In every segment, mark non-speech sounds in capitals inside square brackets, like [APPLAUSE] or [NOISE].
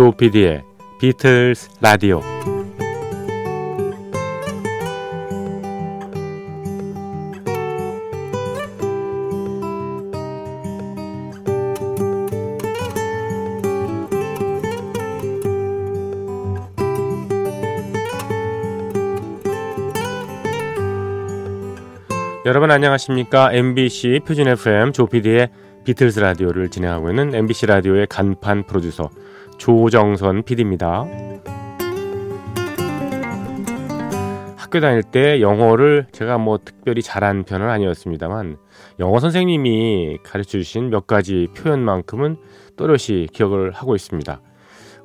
조피디의 비틀스 라디오 여러분 안녕하십니까? MBC 표준 FM 조피디의 비틀스 라디오를 진행하고 있는 MBC 라디오의 간판 프로듀서 조정선 PD입니다. 학교 다닐 때 영어를 제가 뭐 특별히 잘한 편은 아니었습니다만 영어 선생님이 가르쳐 주신 몇 가지 표현만큼은 또렷이 기억을 하고 있습니다.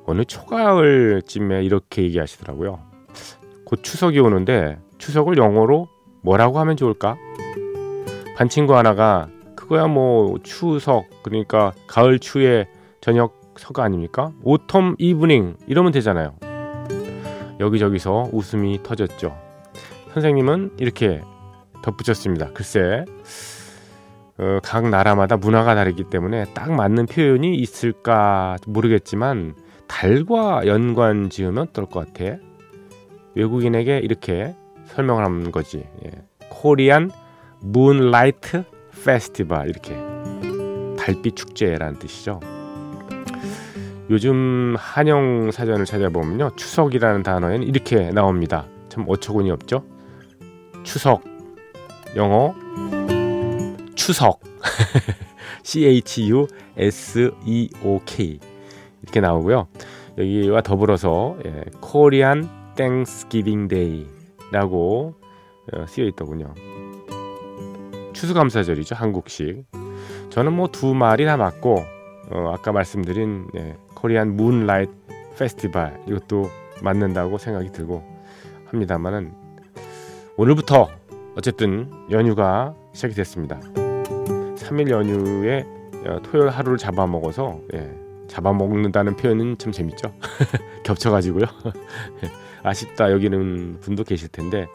어느 초가을쯤에 이렇게 얘기하시더라고요. 곧 추석이 오는데 추석을 영어로 뭐라고 하면 좋을까? 반 친구 하나가 그거야 뭐 추석 그러니까 가을 추의 저녁 석 아닙니까? autumn evening 이러면 되잖아요. 여기저기서 웃음이 터졌죠. 선생님은 이렇게 덧붙였습니다. 글쎄 어, 각 나라마다 문화가 다르기 때문에 딱 맞는 표현이 있을까 모르겠지만 달과 연관 지으면 어떨 것 같아? 외국인에게 이렇게 설명을 한 거지. 예. 코리안 문라이트 페스티벌 이렇게 달빛 축제라는 뜻이죠. 요즘 한영 사전을 찾아보면요 추석이라는 단어에는 이렇게 나옵니다. 참 어처구니 없죠. 추석 영어 추석 [LAUGHS] C H U S E O K 이렇게 나오고요. 여기와 더불어서 예, Korean Thanksgiving Day라고 어, 쓰여 있더군요. 추수감사절이죠 한국식. 저는 뭐 두 말이 다 맞고 어, 아까 말씀드린 예, Korean Moonlight Festival 이것도 맞는다고 생각이 들고 합니다만은 오늘부터 어쨌든 연휴가 시작이 됐습니다. 3일 연휴에 어, 토요일 하루를 잡아먹어서 예, 잡아먹는다는 표현은 참 재밌죠. [LAUGHS] 겹쳐가지고요. [LAUGHS] 아쉽다 여기는 분도 계실 텐데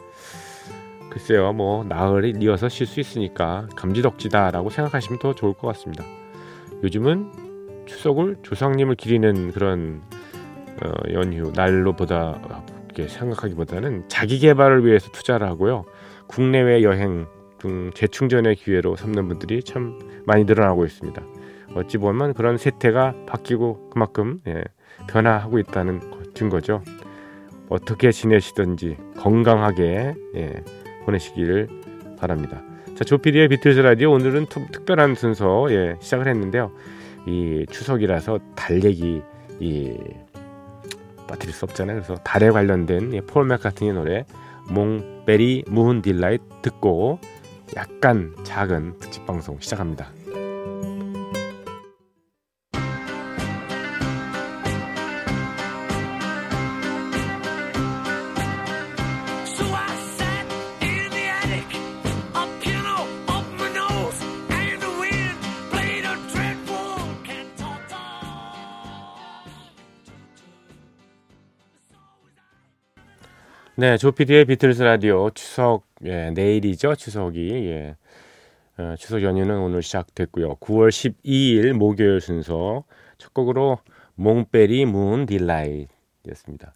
글쎄요, 뭐 나흘을 이어서 쉴 수 있으니까 감지덕지다라고 생각하시면 더 좋을 것 같습니다. 요즘은 추석을 조상님을 기리는 그런 어, 연휴 날로 보다 이렇게 생각하기보다는 자기 개발을 위해서 투자를 하고요. 국내외 여행 등 재충전의 기회로 삼는 분들이 참 많이 늘어나고 있습니다. 어찌 보면 그런 세태가 바뀌고 그만큼 예, 변화하고 있다는 증거죠. 어떻게 지내시든지 건강하게 예, 보내시기를 바랍니다. 자, 조피디의 비틀즈 라디오 오늘은 투, 특별한 순서 예, 시작을 했는데요. 이 추석이라서 달 얘기 이 빠뜨릴 수 없잖아요. 그래서 달에 관련된 예, 폴 맥카트니 노래 몽베리 문 딜라이트 듣고 약간 작은 특집 방송 시작합니다. 네, 조피디의 비틀스 라디오 추석 예, 내일이죠. 추석이 예. 어, 추석 연휴는 오늘 시작됐고요. 9월 12일 목요일 순서 첫 곡으로 Monkberry Moon Delight였습니다.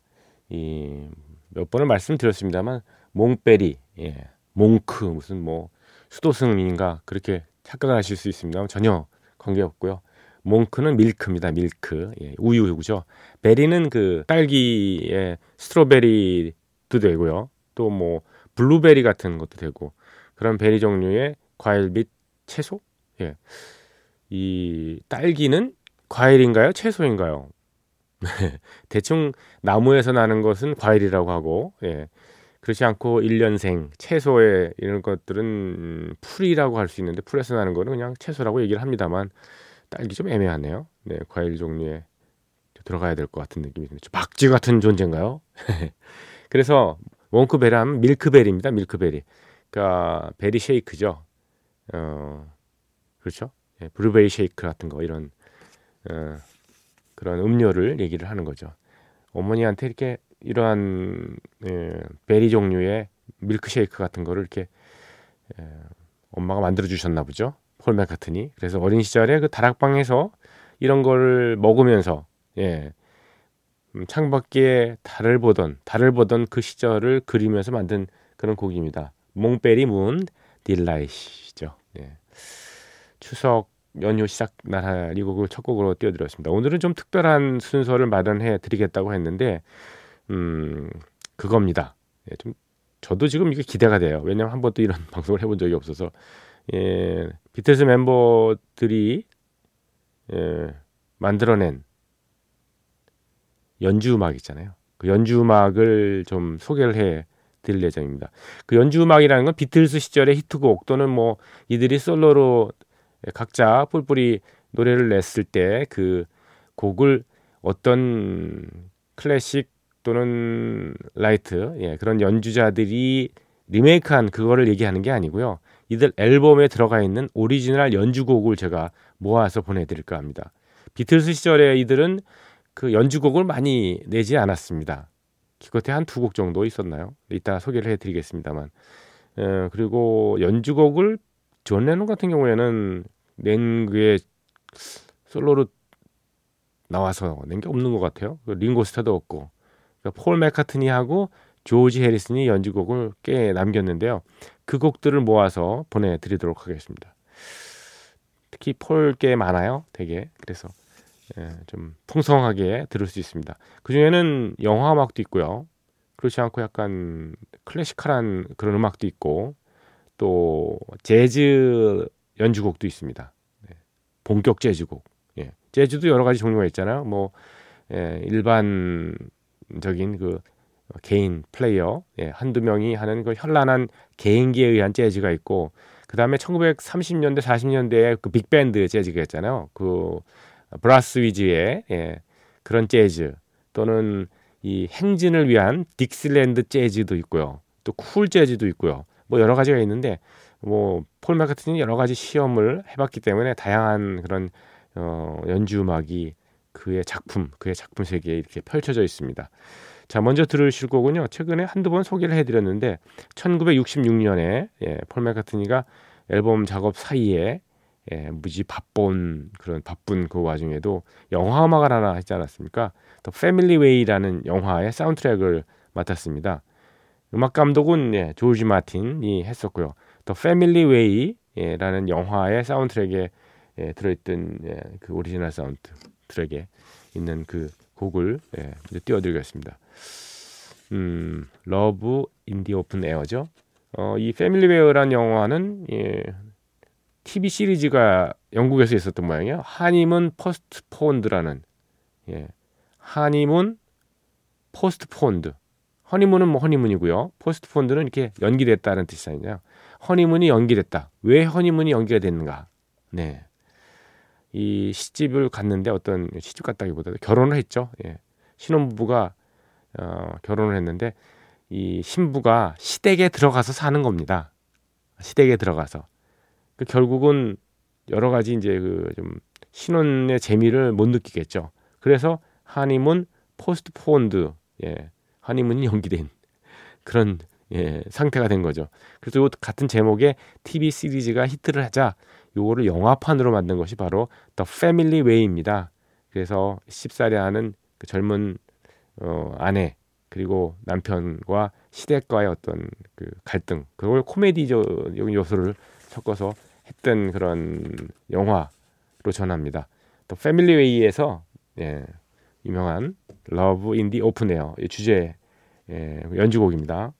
이 몇 번을 말씀드렸습니다만 Monkberry 예. Monk 무슨 뭐 수도승인가 그렇게 착각을 하실 수 있습니다. 전혀 관계 없고요. Monk는 밀크입니다. 밀크. 예, 우유죠. berry는 그 딸기의 strawberry 도 되고요. 또 뭐 블루베리 같은 것도 되고 그런 berry 종류의 과일 및 채소? 예. 이 딸기는 과일인가요? 채소인가요? [LAUGHS] 대충 나무에서 나는 것은 과일이라고 하고 예. 그렇지 않고 일년생 채소에 이런 것들은 풀이라고 할 수 있는데 풀에서 나는 거는 그냥 채소라고 얘기를 합니다만 딸기 좀 애매하네요. 네, 과일 종류에 들어가야 될 것 같은 느낌이 드죠. 박쥐 같은 존재인가요? [LAUGHS] 그래서 Monkberry 하면 milk berry입니다. Milk berry. 그러니까 berry shake죠. 어, 그렇죠. 예, 블루베리 쉐이크 같은 거 이런 어, 그런 음료를 얘기를 하는 거죠. 어머니한테 이렇게 이러한 예, berry 종류의 밀크쉐이크 같은 거를 이렇게 예, 엄마가 만들어 주셨나 보죠. 폴 맥카트니. 그래서 어린 시절에 그 다락방에서 이런 거를 먹으면서 예, 음, 창밖에 달을 보던 달을 보던 그 시절을 그리면서 만든 그런 곡입니다. 몽베리 문 딜라이시죠. 예. 추석 연휴 시작 날이 곡을 첫 곡으로 띄워드렸습니다. 오늘은 좀 특별한 순서를 마련해 드리겠다고 했는데 음 그겁니다. 예, 좀 저도 지금 이게 기대가 돼요. 왜냐하면 한 번도 이런 [LAUGHS] 방송을 해본 적이 없어서 예, 비틀스 멤버들이 예, 만들어낸 연주 음악 있잖아요. 그 연주 음악을 좀 소개를 해 드릴 예정입니다. 그 연주 음악이라는 건 비틀스 시절의 히트곡 또는 뭐 이들이 솔로로 각자 뿔뿔이 노래를 냈을 때 그 곡을 어떤 클래식 또는 light 예, 그런 연주자들이 리메이크한 그거를 얘기하는 게 아니고요. 이들 앨범에 들어가 있는 오리지널 연주곡을 제가 모아서 보내드릴까 합니다. 비틀스 시절에 이들은 그 연주곡을 많이 내지 않았습니다. 기껏해 한 두 곡 정도 있었나요? 이따 소개를 해드리겠습니다만. 어, 그리고 연주곡을 존 레논 같은 경우에는 낸 그에 솔로로 나와서 낸 게 없는 것 같아요. 그 링고스타도 없고 그러니까 폴 맥카트니하고 조지 해리슨이 연주곡을 꽤 남겼는데요. 그 곡들을 모아서 보내드리도록 하겠습니다. 특히 폴 꽤 많아요, 되게. 그래서 예, 좀 풍성하게 들을 수 있습니다. 그 중에는 영화 음악도 있고요. 그렇지 않고 약간 클래시컬한 그런 음악도 있고 또 재즈 연주곡도 있습니다. 네. 본격 재즈곡. 예. 재즈도 여러 가지 종류가 있잖아요. 뭐 예, 일반적인 그 개인 플레이어 예, 한두 명이 하는 그 현란한 개인기에 의한 재즈가 있고 그 다음에 1930년대 40년대에 그 빅밴드 재즈가 있잖아요. 그 브라스 위주의 예, 그런 재즈 또는 이 행진을 위한 딕시랜드 재즈도 있고요. 또 쿨 재즈도 있고요. 뭐 여러 가지가 있는데 뭐 폴 매카트니 여러 가지 시험을 해봤기 때문에 다양한 그런 어, 연주 음악이 그의 작품, 그의 작품 세계에 이렇게 펼쳐져 있습니다. 자, 먼저 들으실 곡은요. 최근에 한두 번 소개를 해드렸는데 1966년에 예, 폴 매카트니가 앨범 작업 사이에 예, 무지 바쁜 그런 바쁜 그 와중에도 영화 음악을 하나 하지 않았습니까? The Family Way라는 영화의 사운드트랙을 맡았습니다. 음악 감독은 예, 조지 마틴이 했었고요. The Family Way라는 영화의 사운드트랙에 예, 들어있던 예, 그 오리지널 사운드트랙에 있는 그 곡을 예, 띄워드리겠습니다. 음, Love in the Open Air죠. 어, 이 Family Way란 영화는 예, TV 시리즈가 영국에서 있었던 모양이에요. Honeymoon Postponed라는 예, Honeymoon Postponed. 허니문은 뭐 허니문이고요. Postponed는 이렇게 연기됐다는 뜻이 아니냐. 허니문이 연기됐다. 왜 허니문이 연기가 됐는가? 네. 이 시집을 갔는데 어떤 시집 갔다기보다 결혼을 했죠. 예. 신혼부부가 어, 결혼을 했는데 이 신부가 시댁에 들어가서 사는 겁니다. 시댁에 들어가서 그 결국은 여러 가지 이제 그 좀 신혼의 재미를 못 느끼겠죠. 그래서 하니문 포스트 폰드 예 하니문이 [LAUGHS] 연기된 그런 예, 상태가 된 거죠. 그래서 요 같은 제목의 TV 시리즈가 히트를 하자 요거를 영화판으로 만든 것이 바로 The Family Way입니다. 그래서 쉽사리 하는 그 젊은 어, 아내 그리고 남편과 시댁과의 어떤 그 갈등 그걸 코미디적 요소를 섞어서 했던 그런 영화로 전합니다. 또 Family Way에서 예, 유명한 Love in the Open Air 주제 예, 연주곡입니다.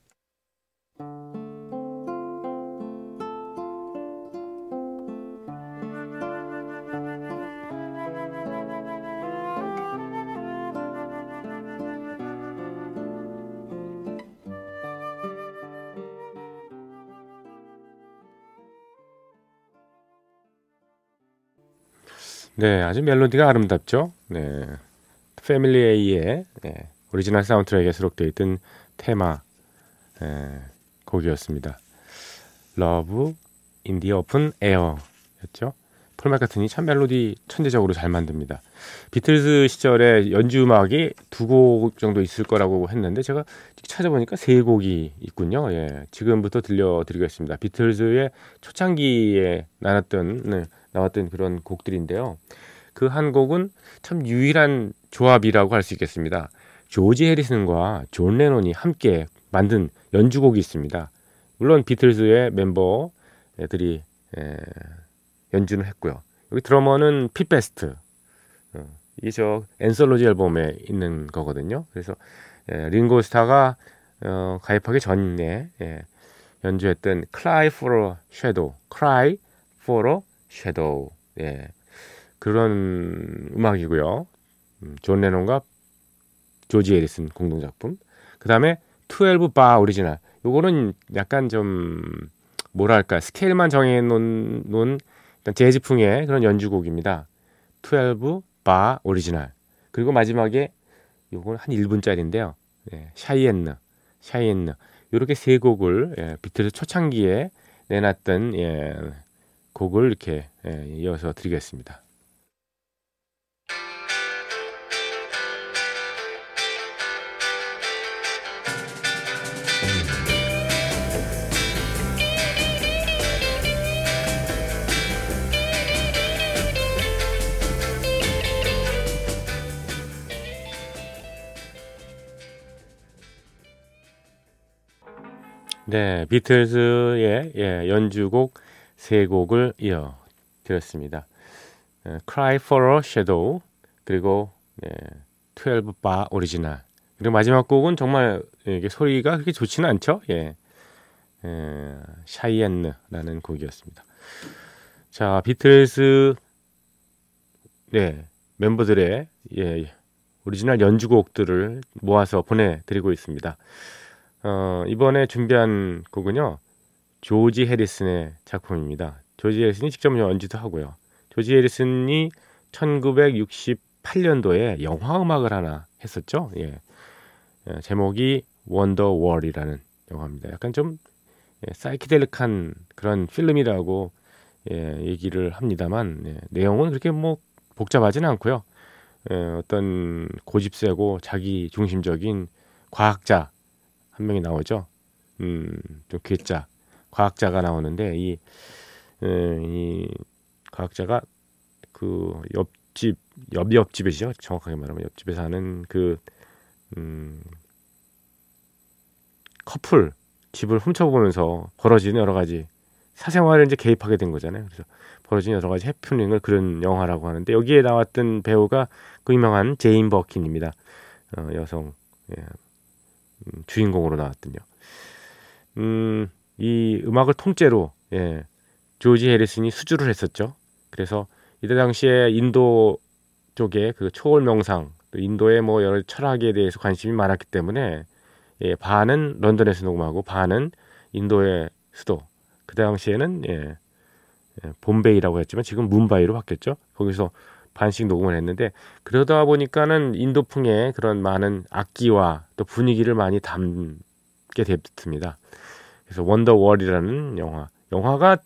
네, 아주 멜로디가 아름답죠. 네, Family Way의 네, 오리지널 사운드트랙에 수록되어 있던 테마 네, 곡이었습니다. In the Open Air였죠. 폴 매카트니 참 멜로디 천재적으로 잘 만듭니다. 비틀즈 시절에 연주 음악이 두 곡 정도 있을 거라고 했는데 제가 찾아보니까 세 곡이 있군요. 예, 지금부터 들려드리겠습니다. 비틀즈의 초창기에 나눴던 네, 나왔던 그런 곡들인데요. 그 한 곡은 참 유일한 조합이라고 할 수 있겠습니다. 조지 해리슨과 존 레논이 함께 만든 연주곡이 있습니다. 물론 비틀즈의 멤버들이 에, 연주를 했고요. 여기 드러머는 피트 베스트. 어, 이게 저 Anthology 앨범에 있는 거거든요. 그래서 예, 링고 스타가 어, 가입하기 전에 예, 연주했던 Cry for a Shadow, Cry for a Shadow. 예, 그런 음악이고요. 음, 존 레논과 조지 해리슨 공동 작품. 그 다음에 12 Bar Original. 요거는 약간 좀 뭐랄까 스케일만 정해놓은 놓은 재즈풍의 그런 연주곡입니다. 12 Bar Original. 그리고 마지막에 요건 한 1분짜리인데요. 예, 샤이엔느, 샤이엔느. 요렇게 세 곡을 예, 비틀즈 초창기에 내놨던 예, 곡을 이렇게 예, 이어서 드리겠습니다. 네, 비틀즈의 예, 연주곡 세 곡을 이어 드렸습니다. 예, Cry for a Shadow 그리고 예, 12 Bar Original 그리고 마지막 곡은 정말 이게 소리가 그렇게 좋지는 않죠. 예, 예 Cayenne라는 곡이었습니다. 자, 비틀즈 네 멤버들의 예, 오리지널 연주곡들을 모아서 보내드리고 있습니다. 어, 이번에 준비한 곡은요. 조지 해리슨의 작품입니다. 조지 해리슨이 직접 연주도 하고요. 조지 해리슨이 1968년도에 영화 음악을 하나 했었죠. 예. 예 제목이 원더월이라는 영화입니다. 약간 좀 예, 사이키델릭한 그런 필름이라고 예, 얘기를 합니다만 예, 내용은 그렇게 뭐 복잡하지는 않고요. 예, 어떤 고집세고 자기 중심적인 과학자 한 명이 나오죠. 음, 좀 괴짜 과학자가 나오는데 이, 에, 이 과학자가 그 옆집 옆 옆집이죠. 정확하게 말하면 옆집에 사는 그 음, 커플 집을 훔쳐보면서 벌어지는 여러 가지 사생활에 이제 개입하게 된 거잖아요. 그래서 벌어진 여러 가지 해프닝을 그런 영화라고 하는데 여기에 나왔던 배우가 그 유명한 제인 버킨입니다. 어, 여성 예, 음, 주인공으로 나왔어요. 음, 이 음악을 통째로 예, 조지 해리슨이 수주를 했었죠. 그래서 이때 당시에 인도 쪽에 그 초월 명상, 또 인도의 뭐 여러 철학에 대해서 관심이 많았기 때문에 예, 반은 런던에서 녹음하고 반은 인도의 수도. 그 당시에는 예, 예, 봄베이라고 했지만 지금 뭄바이로 바뀌었죠. 거기서 반씩 녹음을 했는데 그러다 보니까는 인도풍의 그런 많은 악기와 또 분위기를 많이 담게 됐습니다. 그래서 Wonderwall이라는 영화, 영화가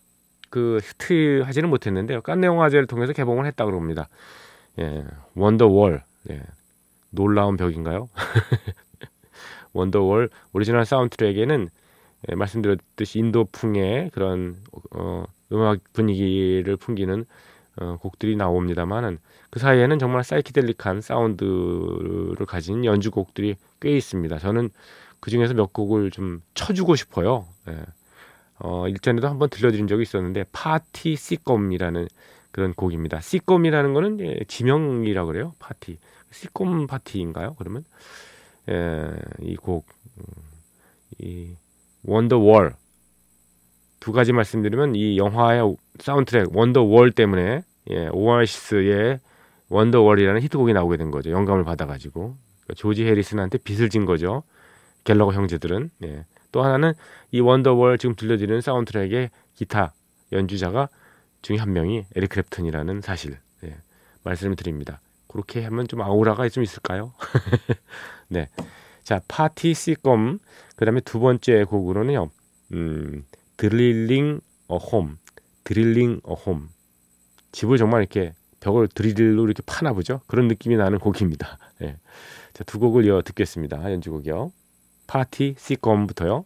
그 히트하지는 못했는데요. 깐느 영화제를 통해서 개봉을 했다 그럽니다. 예, Wonderwall, 예, 놀라운 벽인가요? [LAUGHS] Wonderwall 오리지널 사운드트랙에는 예, 말씀드렸듯이 인도풍의 그런 어, 음악 분위기를 풍기는 어, 곡들이 나옵니다만은 그 사이에는 정말 사이키델릭한 사운드를 가진 연주곡들이 꽤 있습니다. 저는 그 중에서 몇 곡을 좀 쳐주고 싶어요. 예. 어, 일전에도 한번 들려드린 적이 있었는데 파티 시껌이라는 그런 곡입니다. 시껌이라는 거는 예, 지명이라 그래요. 파티 시껌 파티인가요? 그러면 예, 이곡 음, 이 원더월 두 가지 말씀드리면 이 영화의 사운드트랙 원더월 때문에 예, 오아시스의 원더월이라는 히트곡이 나오게 된 거죠. 영감을 받아가지고 그러니까 조지 해리슨한테 빚을 진 거죠. 갤러거 형제들은 예. 또 하나는 이 원더월 지금 들려드리는 사운드트랙의 기타 연주자가 중에 한 명이 에릭 크랩튼이라는 사실 예, 말씀을 드립니다. 그렇게 하면 좀 아우라가 좀 있을까요? [LAUGHS] 네. 자, 파티 시껌. 그 다음에 두 번째 곡으로는요, 음, 드릴링 어 홈, 드릴링 어 홈. 집을 정말 이렇게 벽을 드릴로 이렇게 파나 보죠. 그런 느낌이 나는 곡입니다. [LAUGHS] 예. 자, 두 곡을 이어 듣겠습니다. 연주곡이요. 파티 시껌부터요.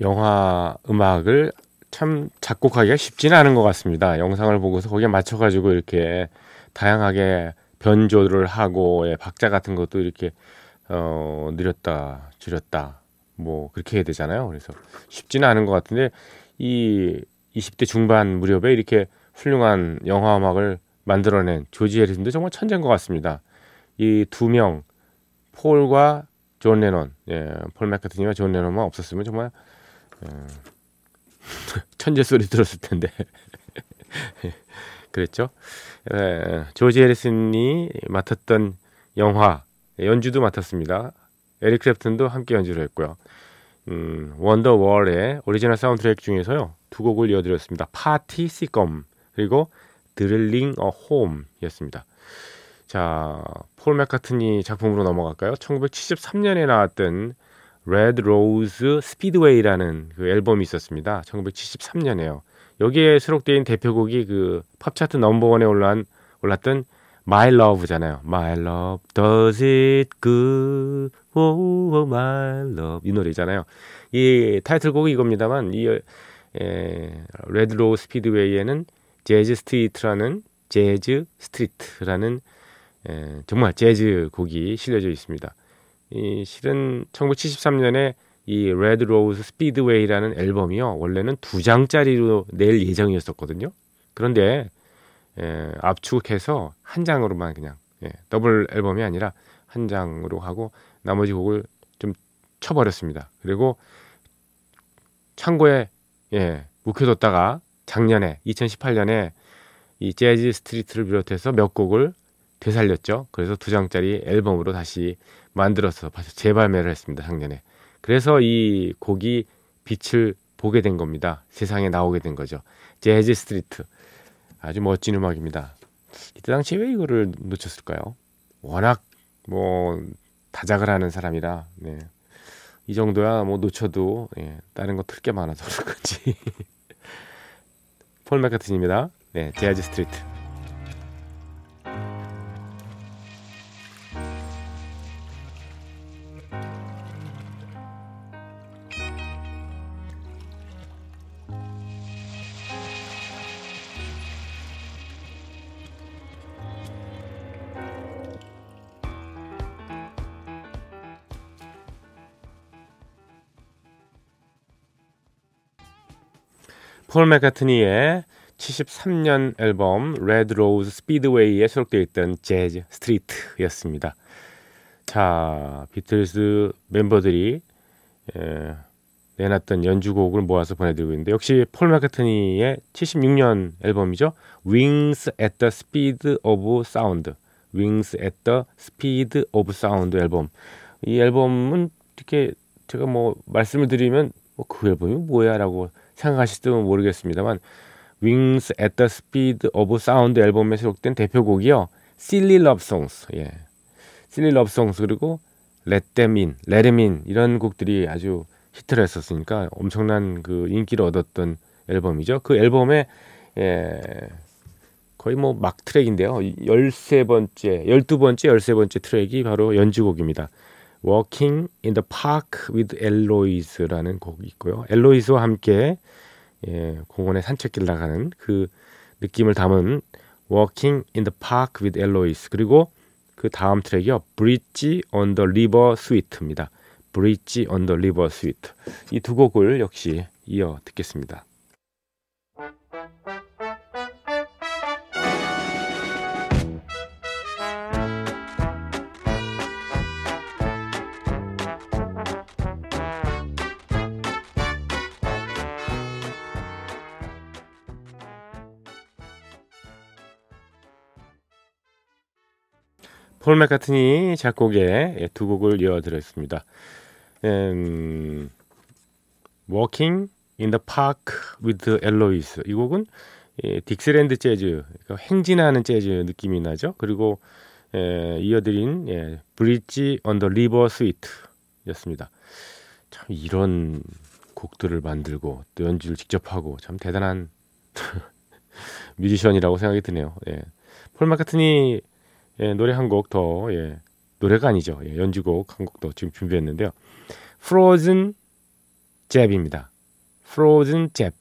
영화 음악을 참 작곡하기가 쉽지는 않은 것 같습니다. 영상을 보고서 거기에 맞춰가지고 이렇게 다양하게 변조를 하고 예, 박자 같은 것도 이렇게 어, 느렸다 줄였다 뭐 그렇게 해야 되잖아요. 그래서 쉽지는 않은 것 같은데 이 20대 중반 무렵에 이렇게 훌륭한 영화 음악을 만들어낸 조지 해리슨도 정말 천재인 것 같습니다. 이 두 명 폴과 존 레논, 예, 폴 맥카트니와 존 레논만 없었으면 정말 어, [LAUGHS] 천재 소리 들었을 텐데 [LAUGHS] 그랬죠. 예, 조지 해리슨이 맡았던 영화 연주도 맡았습니다. 에릭 크랩튼도 함께 연주를 했고요. 음, Wonderwall의 오리지널 사운드트랙 중에서요 두 곡을 이어드렸습니다. Party Seacombe 그리고 Drilling a Home이었습니다. 자, 폴 맥카트니 작품으로 넘어갈까요? 1973년에 나왔던 Red Rose Speedway라는 그 앨범이 있었습니다. 1973년에요. 여기에 있는 대표곡이 그 팝차트 넘버원에 올라온 올랐던 My Love잖아요. My Love Does It Good Oh, oh My Love 이 노래잖아요. 이 타이틀곡이 이겁니다만 이 에, Red Rose Speedway에는 Jazz Street라는 Jazz Street라는 에, 정말 재즈 곡이 실려져 있습니다. 이 실은 1973년에 이 Red Rose Speedway라는 앨범이요 원래는 두 장짜리로 낼 예정이었었거든요. 그런데 에, 압축해서 한 장으로만 그냥 예, 더블 앨범이 아니라 한 장으로 하고 나머지 곡을 좀 쳐버렸습니다. 그리고 창고에 예, 묵혀뒀다가 작년에 2018년에 이 Jazz Street를 비롯해서 몇 곡을 되살렸죠. 그래서 두 장짜리 앨범으로 다시 만들어서 재발매를 했습니다. 작년에. 그래서 이 곡이 빛을 보게 된 겁니다. 세상에 나오게 된 거죠. Jazz Street. 아주 멋진 음악입니다. 이때 당시에 왜 이거를 놓쳤을까요? 워낙 뭐 다작을 하는 사람이라 네. 이 정도야 뭐 놓쳐도 예, 다른 거 틀 게 많아서 그런 건지 [LAUGHS] 폴 맥카트니입니다. 네, Jazz Street. 폴 맥카트니의 73년 앨범 Red Rose Speedway에 수록되어 있던 Jazz Street였습니다. 자, 비틀스 멤버들이 에, 내놨던 연주곡을 모아서 보내드리고 있는데 역시 폴 맥카트니의 76년 앨범이죠. Wings at the Speed of Sound. Wings at the Speed of Sound 앨범. 이 앨범은 이렇게 제가 뭐 말씀을 드리면 뭐 그 앨범이 뭐야라고 생각하실지도 모르겠습니다만 Wings at the Speed of Sound 앨범에 수록된 대표곡이요. Silly Love Songs. 예. Silly Love Songs 그리고 Let Them In, Let Them In 이런 곡들이 아주 히트를 했었으니까 엄청난 그 인기를 얻었던 앨범이죠. 그 앨범에 예, 거의 뭐 막 트랙인데요. 13번째, 12번째, 13번째 트랙이 바로 연주곡입니다. Walking in the Park with Eloise라는 곡이 있고요. 엘로이스와 함께 예, 공원에 산책길 나가는 그 느낌을 담은 Walking in the Park with Eloise 그리고 그 다음 트랙이요. Bridge on the River Suite입니다. Bridge on the River Suite 이 두 곡을 역시 이어 듣겠습니다. 폴 맥카트니 작곡의 두 곡을 이어드렸습니다. 음, Walking in the Park with Eloise 이 곡은 예, 딕스랜드 재즈, 그러니까 행진하는 재즈 느낌이 나죠. 그리고 예, 이어드린 예, on the River Suite였습니다. 참 이런 곡들을 만들고 또 연주를 직접 하고 참 대단한 [LAUGHS] 뮤지션이라고 생각이 드네요. 예. 폴 마카트니 예, 노래 한 곡 더, 예, 노래가 아니죠. 예, 연주곡 한 곡 더 지금 준비했는데요. Frozen 잽입니다. frozen 잽.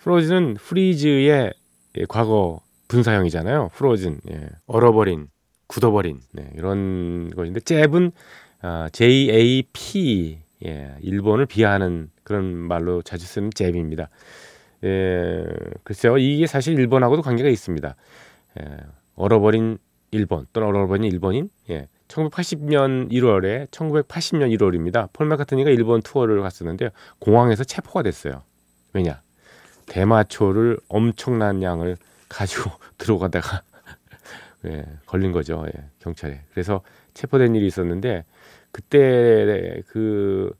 frozen은 freeze의 예, 과거 분사형이잖아요. frozen. 예. 얼어버린, 굳어버린 네, 이런 것인데 잽은 아, J-A-P 예, 일본을 비하하는 그런 말로 자주 쓰는 잽입니다. 예, 글쎄요, 이게 사실 일본하고도 관계가 있습니다. 예, 얼어버린 일본 또는 얼어버린 일본인. 예, 1980년 1월에 1980년 1월입니다. 폴 마카트니가 일본 투어를 갔었는데 공항에서 체포가 됐어요. 왜냐? 대마초를 엄청난 양을 가지고 [LAUGHS] 들어가다가 [LAUGHS] 예, 걸린 거죠. 예, 경찰에. 그래서 체포된 일이 있었는데 그때 그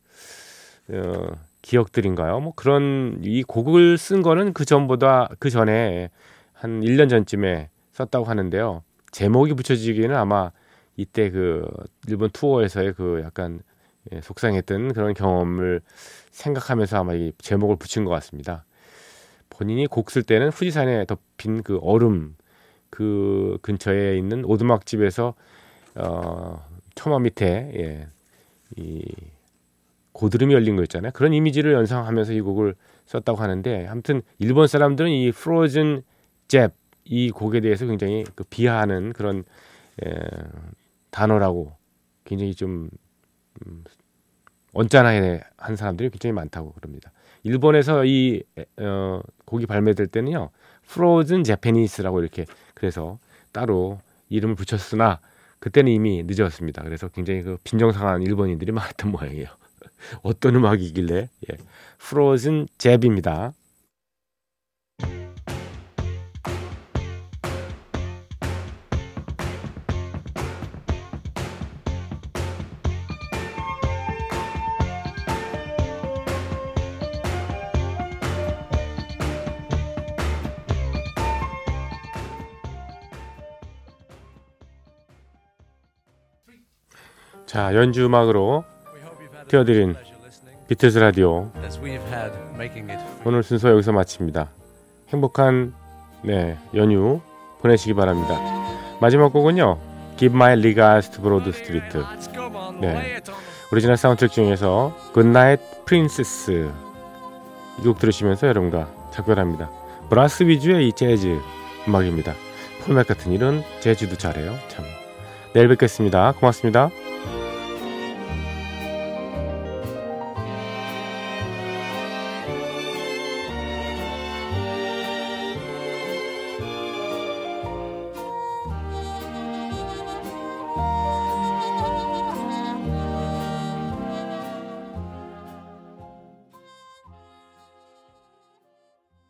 어, 기억들인가요? 뭐 그런 이 곡을 쓴 거는 그 전보다 그 전에 한 1년 전쯤에 썼다고 하는데요. 제목이 붙여지기는 아마 이때 그 일본 투어에서의 그 약간 예, 속상했던 그런 경험을 생각하면서 아마 이 제목을 붙인 것 같습니다. 본인이 곡 쓸 때는 후지산에 덮인 그 얼음 그 근처에 있는 오두막 집에서 어 처마 밑에 예, 이 고드름이 열린 거 있잖아요. 그런 이미지를 연상하면서 이 곡을 썼다고 하는데 아무튼 일본 사람들은 이 프로즌 잽 이 곡에 대해서 굉장히 그 비하하는 그런 예, 단어라고 굉장히 좀 음, 언짢아해 한 사람들이 굉장히 많다고 그럽니다. 일본에서 이 어, 곡이 발매될 때는요, 프로즌 제페니스라고 이렇게 그래서 따로 이름을 붙였으나 그때는 이미 늦었습니다. 그래서 굉장히 그 빈정상한 일본인들이 많았던 모양이에요. [LAUGHS] 어떤 음악이길래 예. 프로즌 잽입니다. 자 연주 음악으로 띄워드린 비틀스 라디오 오늘 순서 여기서 마칩니다. 행복한 네 연휴 보내시기 바랍니다. 마지막 곡은요 Give My to Broad Street 네 오리지널 사운드트랙 중에서 Goodnight Princess 이 곡 들으시면서 여러분과 작별합니다. 브라스 위주의 이 재즈 음악입니다. 폴 맥 같은 일은 재즈도 잘해요. 참 내일 뵙겠습니다. 고맙습니다.